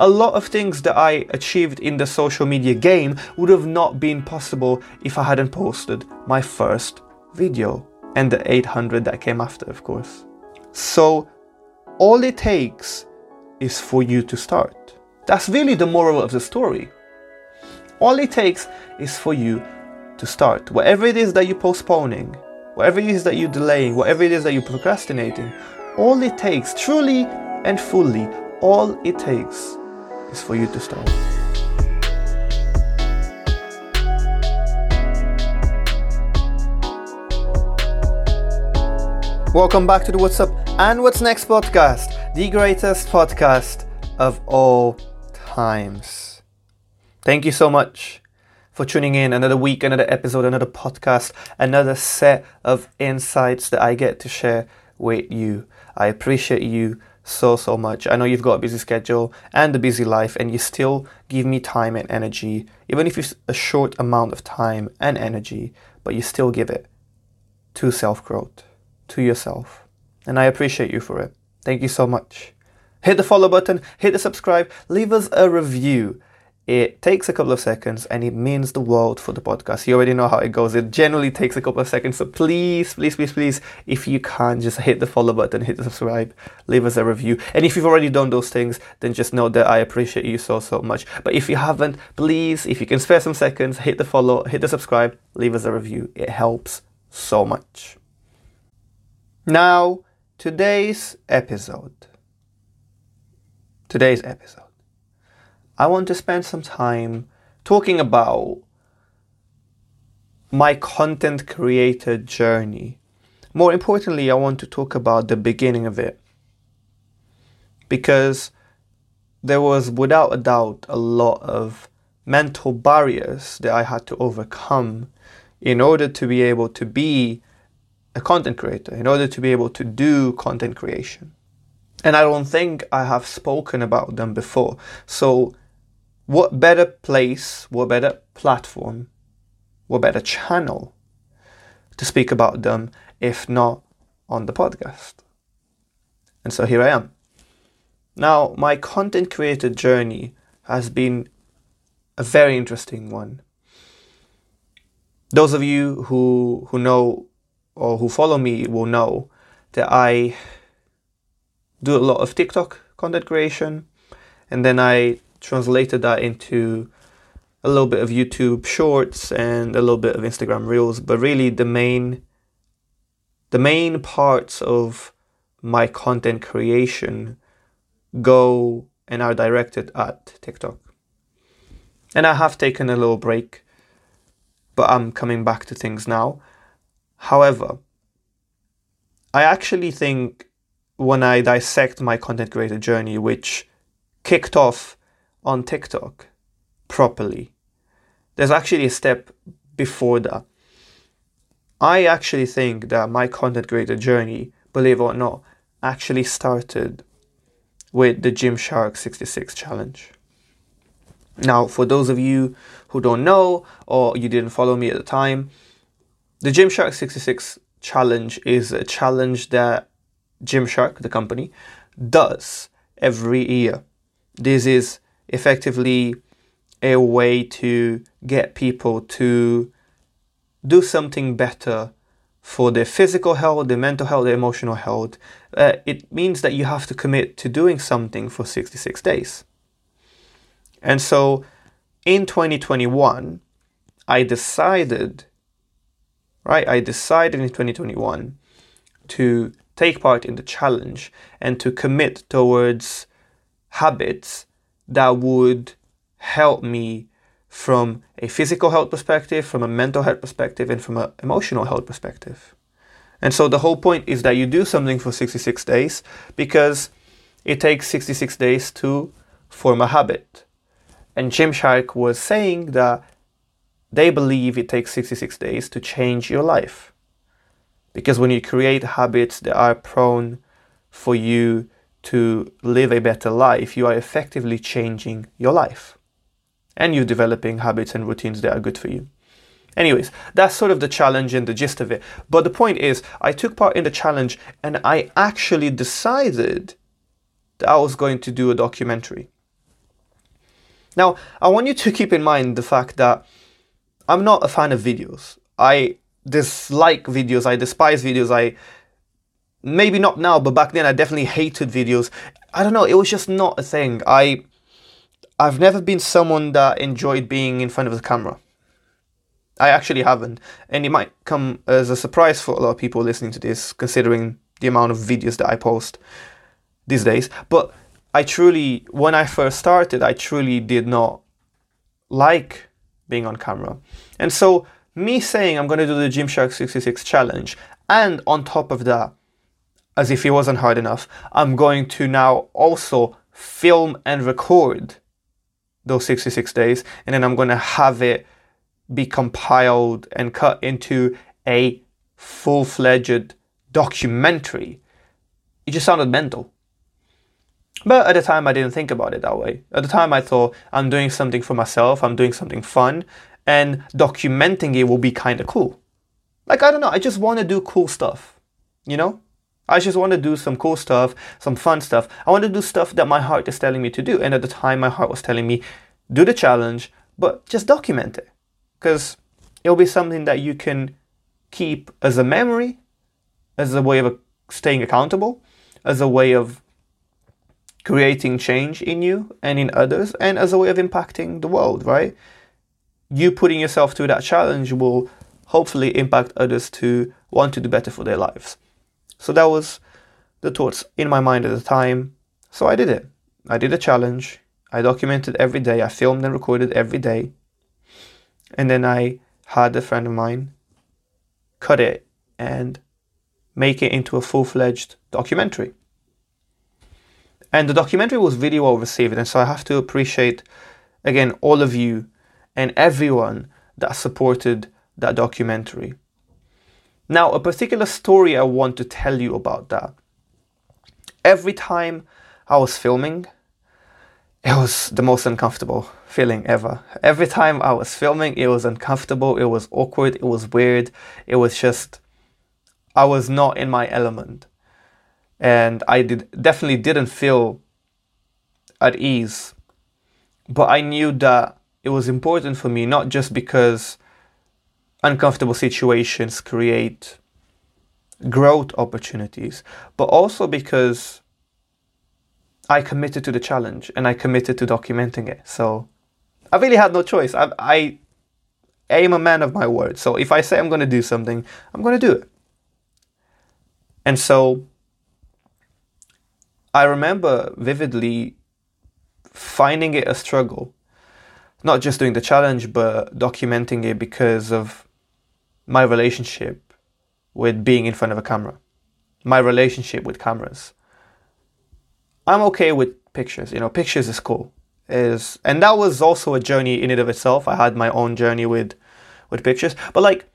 A lot of things that I achieved in the social media game would have not been possible if I hadn't posted my first video and the 800 that came after, of course. So, all it takes is for you to start. That's really the moral of the story. All it takes is for you to start. Whatever it is that you're postponing, whatever it is that you're delaying, whatever it is that you're procrastinating, all it takes, truly and fully, all it takes is for you to start. Welcome back to the What's Up and What's Next podcast, the greatest podcast of all times. Thank you so much for tuning in. Another week, another episode, another podcast, another set of insights that I get to share with you. I appreciate you so, so much. I know you've got a busy schedule and a busy life, and you still give me time and energy, even if it's a short amount of time and energy, but you still give it to self growth, to yourself. And I appreciate you for it. Thank you so much. Hit the follow button, hit the subscribe, leave us a review. It takes a couple of seconds and it means the world for the podcast. You already know how it goes. It generally takes a couple of seconds. So please, please, please, please, if you can, just hit the follow button, hit the subscribe, leave us a review. And if you've already done those things, then just know that I appreciate you so, so much. But if you haven't, please, if you can spare some seconds, hit the follow, hit the subscribe, leave us a review. It helps so much. Now, today's episode. Today's episode. I want to spend some time talking about my content creator journey. More importantly, I want to talk about the beginning of it. Because there was, without a doubt, a lot of mental barriers that I had to overcome in order to be able to be a content creator, in order to be able to do content creation. And I don't think I have spoken about them before. So what better place, what better platform, what better channel to speak about them if not on the podcast? And so here I am. Now, my content creator journey has been a very interesting one. Those of you who, who know or who follow me will know that I do a lot of TikTok content creation and then I translated that into a little bit of YouTube shorts and a little bit of Instagram reels, but really the main the main parts of my content creation go and are directed at TikTok. And I have taken a little break, but I'm coming back to things now. However, I actually think when I dissect my content creator journey, which kicked off on TikTok properly. There's actually a step before that. I actually think that my content creator journey, believe it or not, actually started with the Gymshark 66 challenge. Now, for those of you who don't know or you didn't follow me at the time, the Gymshark 66 challenge is a challenge that Gymshark, the company, does every year. This is effectively a way to get people to do something better for their physical health, their mental health, their emotional health. Uh, it means that you have to commit to doing something for 66 days. And so in 2021, I decided, right, I decided in 2021 to take part in the challenge and to commit towards habits that would help me from a physical health perspective, from a mental health perspective, and from an emotional health perspective. And so the whole point is that you do something for 66 days because it takes 66 days to form a habit. And Gymshark was saying that they believe it takes 66 days to change your life. Because when you create habits that are prone for you to live a better life, you are effectively changing your life. And you're developing habits and routines that are good for you. Anyways, that's sort of the challenge and the gist of it. But the point is, I took part in the challenge and I actually decided that I was going to do a documentary. Now, I want you to keep in mind the fact that I'm not a fan of videos. I dislike videos, I despise videos, I maybe not now, but back then I definitely hated videos. I don't know, it was just not a thing. I I've never been someone that enjoyed being in front of the camera. I actually haven't. And it might come as a surprise for a lot of people listening to this, considering the amount of videos that I post these days. But I truly, when I first started, I truly did not like being on camera. And so, me saying I'm going to do the Gymshark 66 challenge, and on top of that, as if it wasn't hard enough, I'm going to now also film and record those 66 days, and then I'm going to have it be compiled and cut into a full fledged documentary. It just sounded mental. But at the time, I didn't think about it that way. At the time, I thought I'm doing something for myself, I'm doing something fun, and documenting it will be kind of cool. Like, I don't know, I just want to do cool stuff, you know? I just want to do some cool stuff, some fun stuff. I want to do stuff that my heart is telling me to do. And at the time, my heart was telling me, do the challenge, but just document it. Because it'll be something that you can keep as a memory, as a way of staying accountable, as a way of creating change in you and in others, and as a way of impacting the world, right? You putting yourself through that challenge will hopefully impact others to want to do better for their lives. So that was the thoughts in my mind at the time. So I did it. I did a challenge. I documented every day. I filmed and recorded every day. And then I had a friend of mine cut it and make it into a full fledged documentary. And the documentary was video well received. And so I have to appreciate, again, all of you and everyone that supported that documentary. Now, a particular story I want to tell you about that. Every time I was filming, it was the most uncomfortable feeling ever. Every time I was filming, it was uncomfortable, it was awkward, it was weird, it was just, I was not in my element. And I did, definitely didn't feel at ease. But I knew that it was important for me, not just because uncomfortable situations create growth opportunities, but also because I committed to the challenge and I committed to documenting it. So I really had no choice. I, I am a man of my word. So if I say I'm going to do something, I'm going to do it. And so I remember vividly finding it a struggle, not just doing the challenge, but documenting it because of my relationship with being in front of a camera, my relationship with cameras. I'm okay with pictures, you know, pictures is cool. Is and that was also a journey in and of itself. I had my own journey with with pictures, but like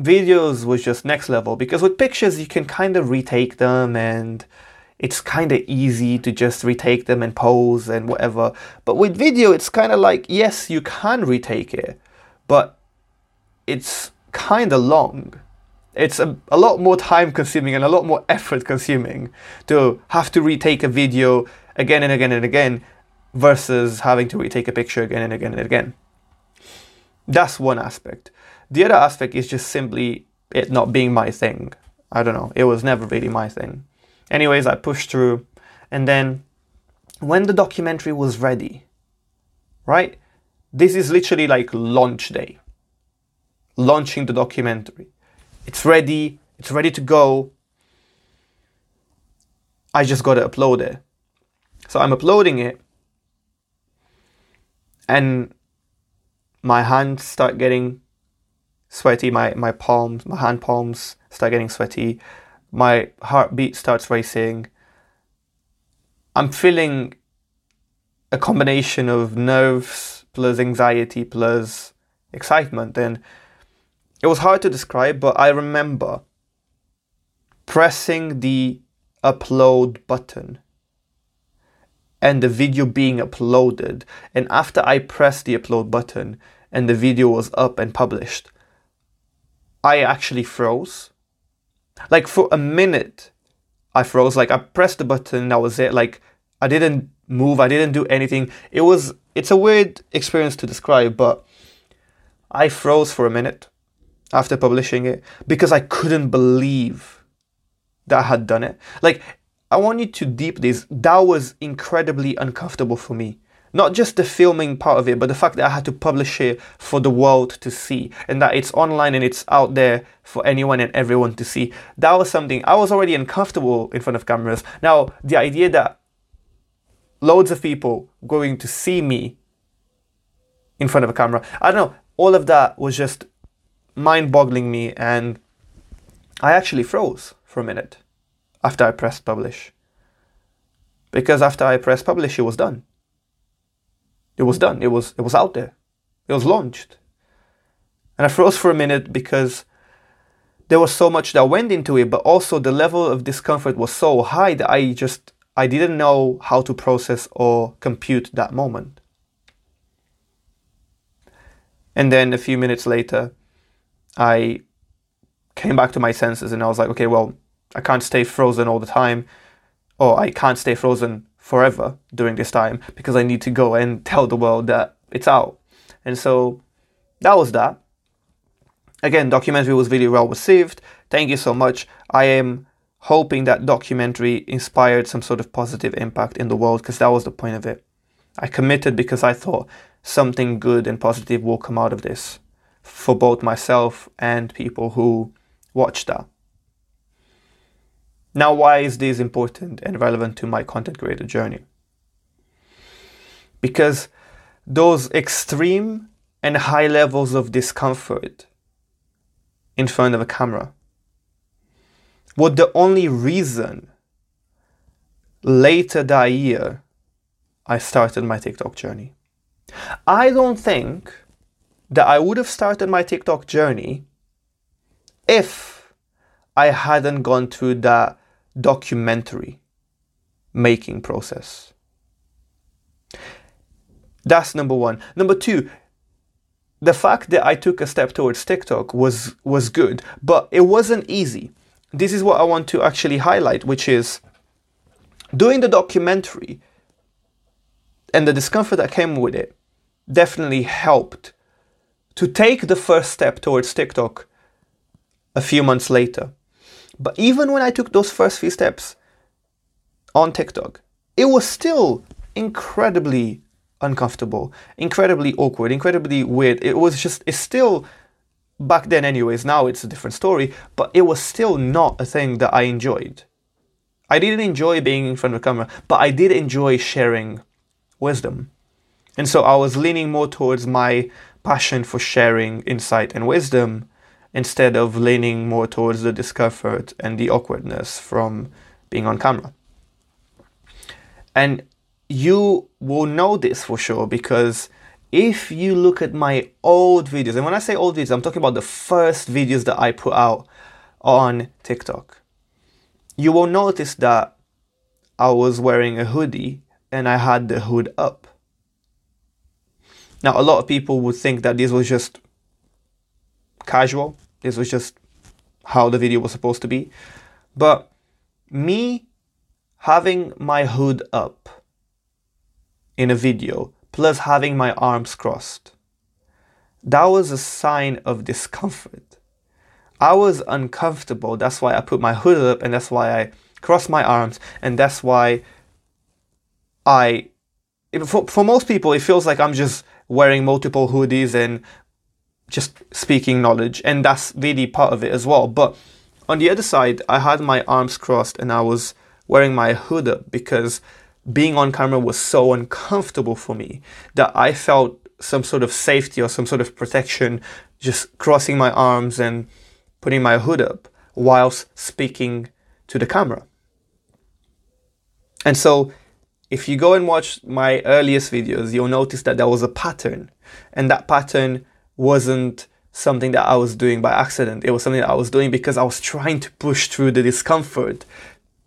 videos was just next level because with pictures you can kind of retake them and it's kind of easy to just retake them and pose and whatever. But with video, it's kind of like, yes, you can retake it, but it's kind of long. It's a, a lot more time consuming and a lot more effort consuming to have to retake a video again and again and again versus having to retake a picture again and again and again. That's one aspect. The other aspect is just simply it not being my thing. I don't know. It was never really my thing. Anyways, I pushed through. And then when the documentary was ready, right? This is literally like launch day launching the documentary. It's ready, it's ready to go. I just got to upload it. So I'm uploading it, and my hands start getting sweaty, my, my palms, my hand palms start getting sweaty, my heartbeat starts racing. I'm feeling a combination of nerves plus anxiety plus excitement and it was hard to describe, but I remember pressing the upload button and the video being uploaded. And after I pressed the upload button and the video was up and published, I actually froze. Like for a minute, I froze. Like I pressed the button, that was it. Like I didn't move, I didn't do anything. It was it's a weird experience to describe, but I froze for a minute after publishing it because I couldn't believe that I had done it. Like, I want you to deep this. That was incredibly uncomfortable for me. Not just the filming part of it, but the fact that I had to publish it for the world to see and that it's online and it's out there for anyone and everyone to see. That was something I was already uncomfortable in front of cameras. Now, the idea that loads of people going to see me in front of a camera, I don't know, all of that was just mind boggling me and I actually froze for a minute after I pressed publish. Because after I pressed publish, it was done. It was done. It was it was out there. It was launched. And I froze for a minute because there was so much that went into it, but also the level of discomfort was so high that I just I didn't know how to process or compute that moment. And then a few minutes later, I came back to my senses and I was like, okay, well, I can't stay frozen all the time, or I can't stay frozen forever during this time because I need to go and tell the world that it's out. And so that was that. Again, documentary was really well received. Thank you so much. I am hoping that documentary inspired some sort of positive impact in the world because that was the point of it. I committed because I thought something good and positive will come out of this for both myself and people who watch that. Now, why is this important and relevant to my content creator journey? Because those extreme and high levels of discomfort in front of a camera were the only reason later that year I started my TikTok journey. I don't think that I would have started my TikTok journey if I hadn't gone through that documentary making process. That's number one. Number two, the fact that I took a step towards TikTok was was good, but it wasn't easy. This is what I want to actually highlight, which is doing the documentary and the discomfort that came with it definitely helped to take the first step towards TikTok a few months later. But even when I took those first few steps on TikTok, it was still incredibly uncomfortable, incredibly awkward, incredibly weird. It was just, it's still back then, anyways. Now it's a different story, but it was still not a thing that I enjoyed. I didn't enjoy being in front of the camera, but I did enjoy sharing wisdom. And so I was leaning more towards my passion for sharing insight and wisdom instead of leaning more towards the discomfort and the awkwardness from being on camera. And you will know this for sure because if you look at my old videos, and when I say old videos, I'm talking about the first videos that I put out on TikTok, you will notice that I was wearing a hoodie and I had the hood up. Now, a lot of people would think that this was just casual, this was just how the video was supposed to be. But me having my hood up in a video plus having my arms crossed, that was a sign of discomfort. I was uncomfortable. That's why I put my hood up and that's why I crossed my arms and that's why I for, for most people it feels like I'm just wearing multiple hoodies and just speaking knowledge, and that's really part of it as well. But on the other side, I had my arms crossed and I was wearing my hood up because being on camera was so uncomfortable for me that I felt some sort of safety or some sort of protection just crossing my arms and putting my hood up whilst speaking to the camera. And so, if you go and watch my earliest videos, you'll notice that there was a pattern, and that pattern wasn't something that I was doing by accident. It was something that I was doing because I was trying to push through the discomfort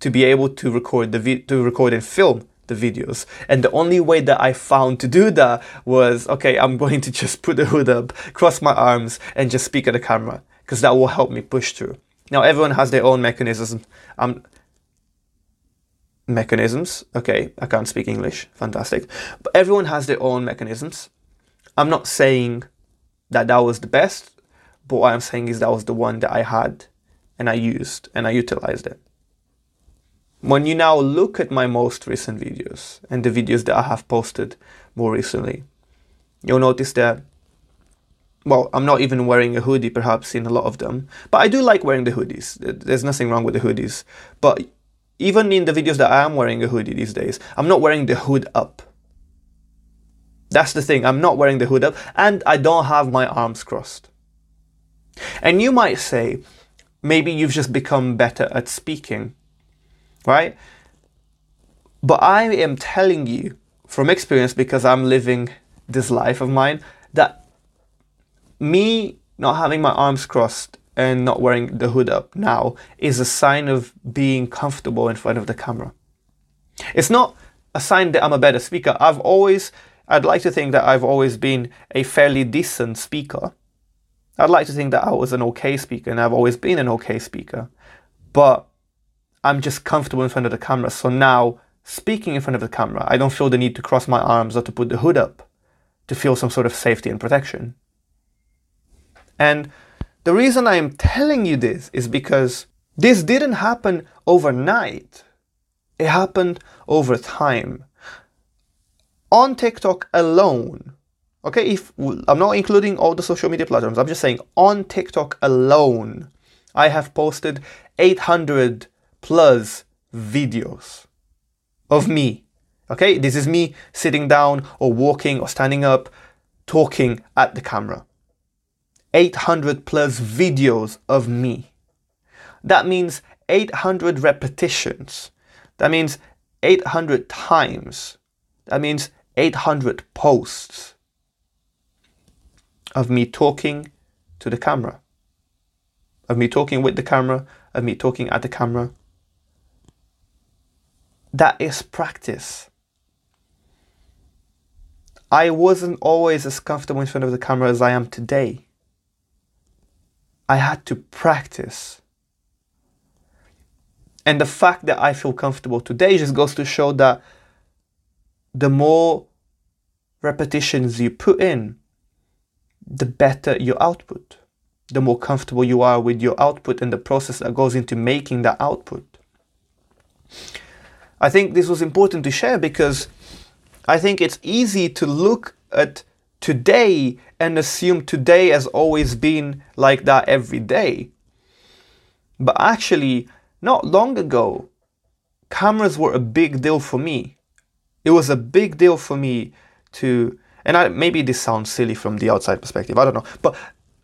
to be able to record the vi- to record and film the videos. And the only way that I found to do that was okay, I'm going to just put the hood up, cross my arms, and just speak at the camera because that will help me push through. Now everyone has their own mechanisms. Um, mechanisms. Okay, I can't speak English. Fantastic. But everyone has their own mechanisms. I'm not saying that that was the best, but what I'm saying is that was the one that I had and I used and I utilized it. When you now look at my most recent videos and the videos that I have posted more recently, you'll notice that well, I'm not even wearing a hoodie perhaps in a lot of them, but I do like wearing the hoodies. There's nothing wrong with the hoodies. But even in the videos that I am wearing a hoodie these days, I'm not wearing the hood up. That's the thing, I'm not wearing the hood up and I don't have my arms crossed. And you might say, maybe you've just become better at speaking, right? But I am telling you from experience because I'm living this life of mine that me not having my arms crossed and not wearing the hood up now is a sign of being comfortable in front of the camera. It's not a sign that I'm a better speaker. I've always, I'd like to think that I've always been a fairly decent speaker. I'd like to think that I was an okay speaker and I've always been an okay speaker. But I'm just comfortable in front of the camera. So now, speaking in front of the camera, I don't feel the need to cross my arms or to put the hood up to feel some sort of safety and protection. And the reason I am telling you this is because this didn't happen overnight. It happened over time. On TikTok alone, okay, if I'm not including all the social media platforms, I'm just saying on TikTok alone, I have posted 800 plus videos of me. Okay, this is me sitting down or walking or standing up, talking at the camera. 800 plus videos of me. That means 800 repetitions. That means 800 times. That means 800 posts of me talking to the camera, of me talking with the camera, of me talking at the camera. That is practice. I wasn't always as comfortable in front of the camera as I am today. I had to practice. And the fact that I feel comfortable today just goes to show that the more repetitions you put in, the better your output. The more comfortable you are with your output and the process that goes into making that output. I think this was important to share because I think it's easy to look at today and assume today has always been like that every day. But actually, not long ago, cameras were a big deal for me. It was a big deal for me to, and I, maybe this sounds silly from the outside perspective, I don't know, but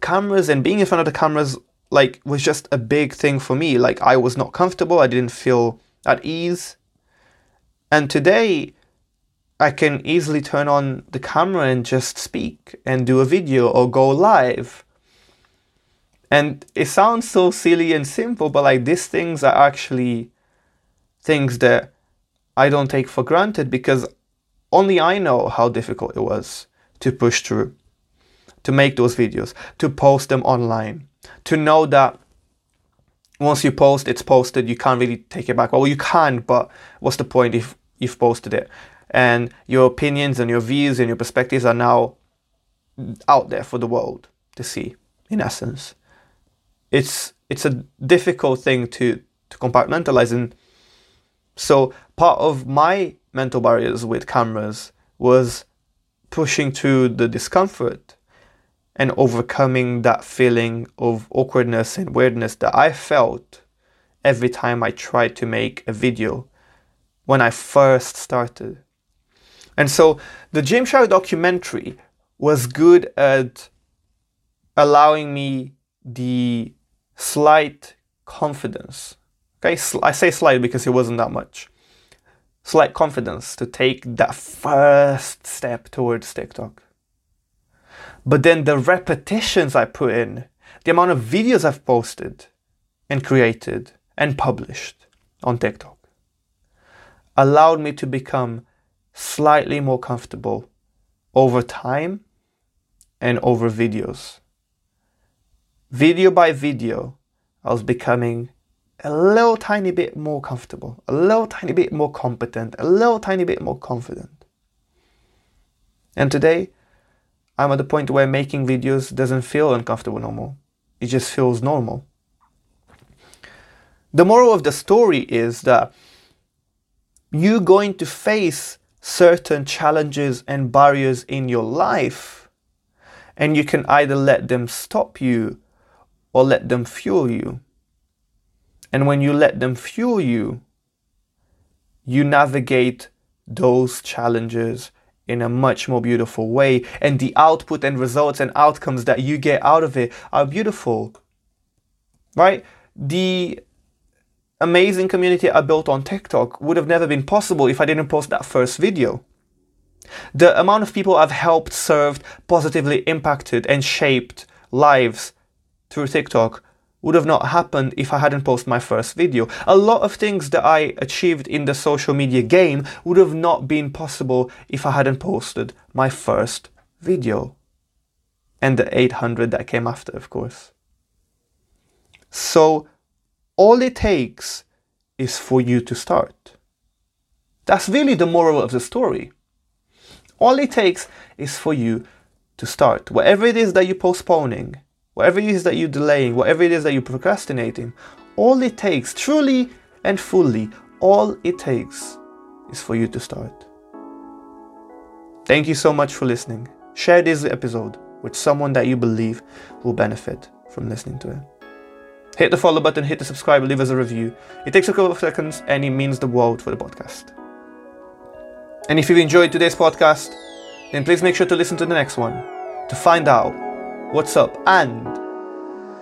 cameras and being in front of the cameras like was just a big thing for me. Like I was not comfortable, I didn't feel at ease. And today, I can easily turn on the camera and just speak and do a video or go live. And it sounds so silly and simple, but like these things are actually things that I don't take for granted because only I know how difficult it was to push through, to make those videos, to post them online, to know that once you post, it's posted, you can't really take it back. Well, you can, but what's the point if you've posted it? And your opinions and your views and your perspectives are now out there for the world to see in essence it's it's a difficult thing to to compartmentalize and so part of my mental barriers with cameras was pushing through the discomfort and overcoming that feeling of awkwardness and weirdness that I felt every time I tried to make a video when I first started. And so the Gymshark documentary was good at allowing me the slight confidence. Okay, I say slight because it wasn't that much. Slight confidence to take that first step towards TikTok. But then the repetitions I put in, the amount of videos I've posted and created and published on TikTok allowed me to become slightly more comfortable over time and over videos. Video by video, I was becoming a little tiny bit more comfortable, a little tiny bit more competent, a little tiny bit more confident. And today, I'm at the point where making videos doesn't feel uncomfortable no more. It just feels normal. The moral of the story is that you're going to face certain challenges and barriers in your life, and you can either let them stop you or let them fuel you. And when you let them fuel you, you navigate those challenges in a much more beautiful way. And the output and results and outcomes that you get out of it are beautiful. Right? The amazing community I built on TikTok would have never been possible if I didn't post that first video. The amount of people I've helped, served, positively impacted, and shaped lives through TikTok would have not happened if I hadn't posted my first video. A lot of things that I achieved in the social media game would have not been possible if I hadn't posted my first video. And the 800 that came after, of course. So, all it takes is for you to start. That's really the moral of the story. All it takes is for you to start. Whatever it is that you're postponing, whatever it is that you're delaying, whatever it is that you're procrastinating, all it takes, truly and fully, all it takes is for you to start. Thank you so much for listening. Share this episode with someone that you believe will benefit from listening to it. Hit the follow button, hit the subscribe, leave us a review. It takes a couple of seconds and it means the world for the podcast. And if you've enjoyed today's podcast, then please make sure to listen to the next one to find out what's up, and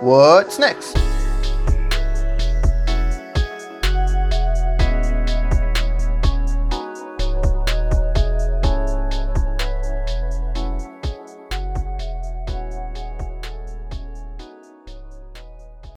what's next.